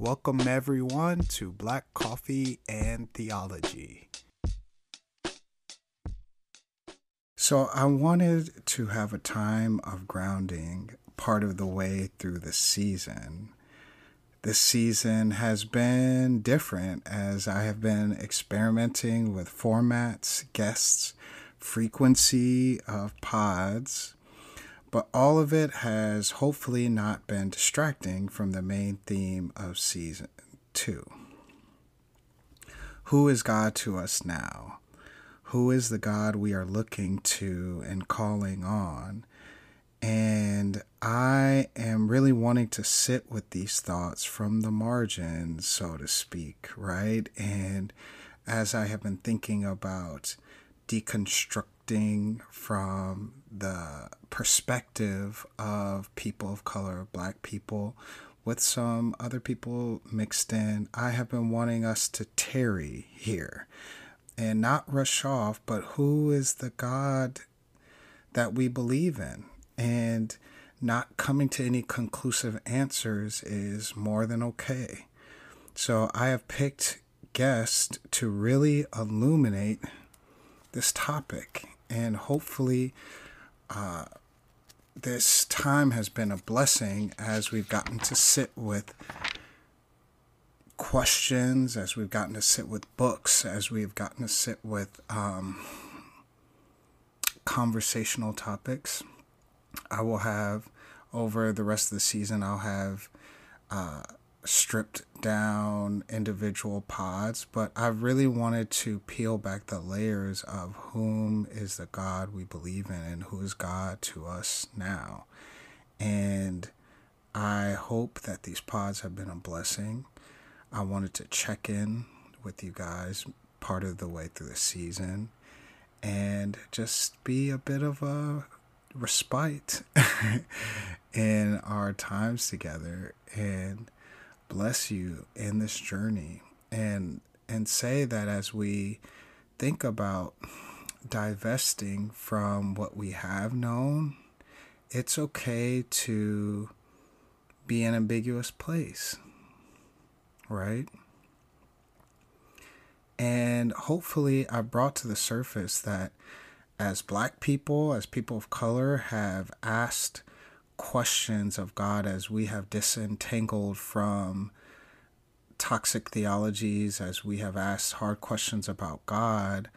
welcome everyone to Black Coffee and Theology. So, I wanted to have a time of grounding part of the way through the season. This season has been different as I have been experimenting with formats, guests, frequency of pods but all of it has hopefully not been distracting from the main theme of season two. Who is God to us now? Who is the God we are looking to and calling on? And I am really wanting to sit with these thoughts from the margins, so to speak, right? And as I have been thinking about deconstructing from the perspective of people of color, black people, with some other people mixed in. I have been wanting us to tarry here and not rush off, but who is the God that we believe in? And not coming to any conclusive answers is more than okay. So I have picked guests to really illuminate this topic and hopefully uh, this time has been a blessing as we've gotten to sit with questions, as we've gotten to sit with books, as we've gotten to sit with um, conversational topics. I will have over the rest of the season, I'll have uh, stripped down individual pods, but I really wanted to peel back the layers of whom is the God we believe in and who is God to us now. And I hope that these pods have been a blessing. I wanted to check in with you guys part of the way through the season and just be a bit of a respite in our times together and bless you in this journey and and say that as we think about divesting from what we have known, it's okay to be an ambiguous place. Right? And hopefully, I brought to the surface that as black people, as people of color, have asked questions of God as we have disentangled from toxic theologies, as we have asked hard questions about God,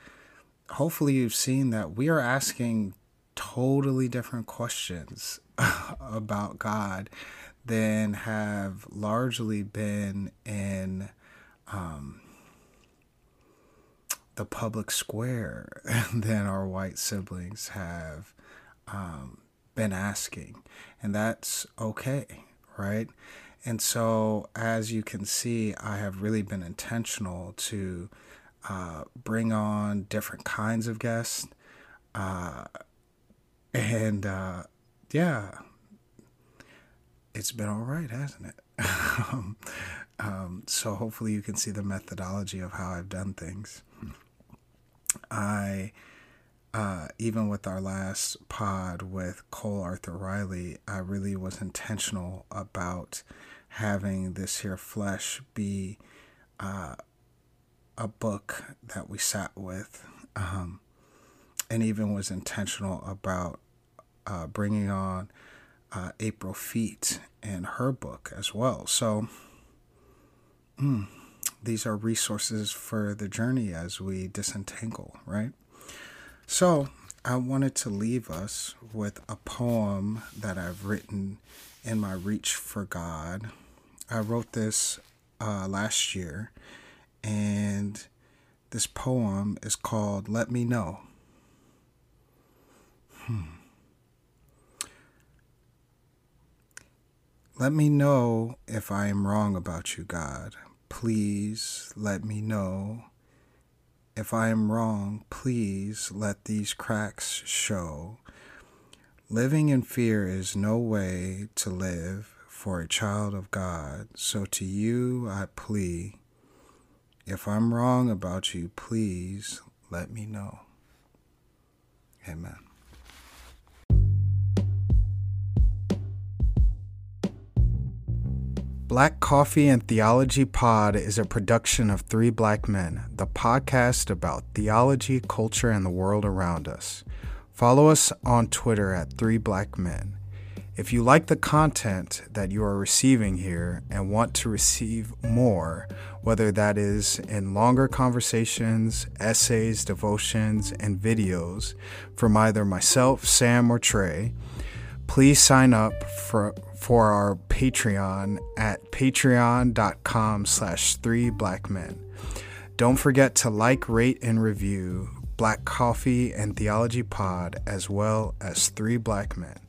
hopefully you've seen that we are asking totally different questions about God than have largely been in um, the public square and than our white siblings have um, been asking, and that's okay, right? And so, as you can see, I have really been intentional to uh, bring on different kinds of guests. Uh, and uh, yeah, it's been all right, hasn't it? um, so, hopefully, you can see the methodology of how I've done things. I uh, even with our last pod with Cole Arthur Riley, I really was intentional about having this here flesh be uh, a book that we sat with, um, and even was intentional about uh, bringing on uh, April Fiet and her book as well. So, mm, these are resources for the journey as we disentangle, right? So, I wanted to leave us with a poem that I've written in my reach for God. I wrote this uh, last year, and this poem is called Let Me Know. Hmm. Let me know if I am wrong about you, God. Please let me know if I am wrong, please let these cracks show. Living in fear is no way to live for a child of God. So to you I plea, if I'm wrong about you, please let me know. Amen. Black Coffee and Theology Pod is a production of Three Black Men, the podcast about theology, culture, and the world around us. Follow us on Twitter at Three Black Men. If you like the content that you are receiving here and want to receive more, whether that is in longer conversations, essays, devotions, and videos from either myself, Sam, or Trey, please sign up for for our Patreon at patreon.com slash three black men. Don't forget to like, rate, and review Black Coffee and Theology Pod as well as Three Black Men.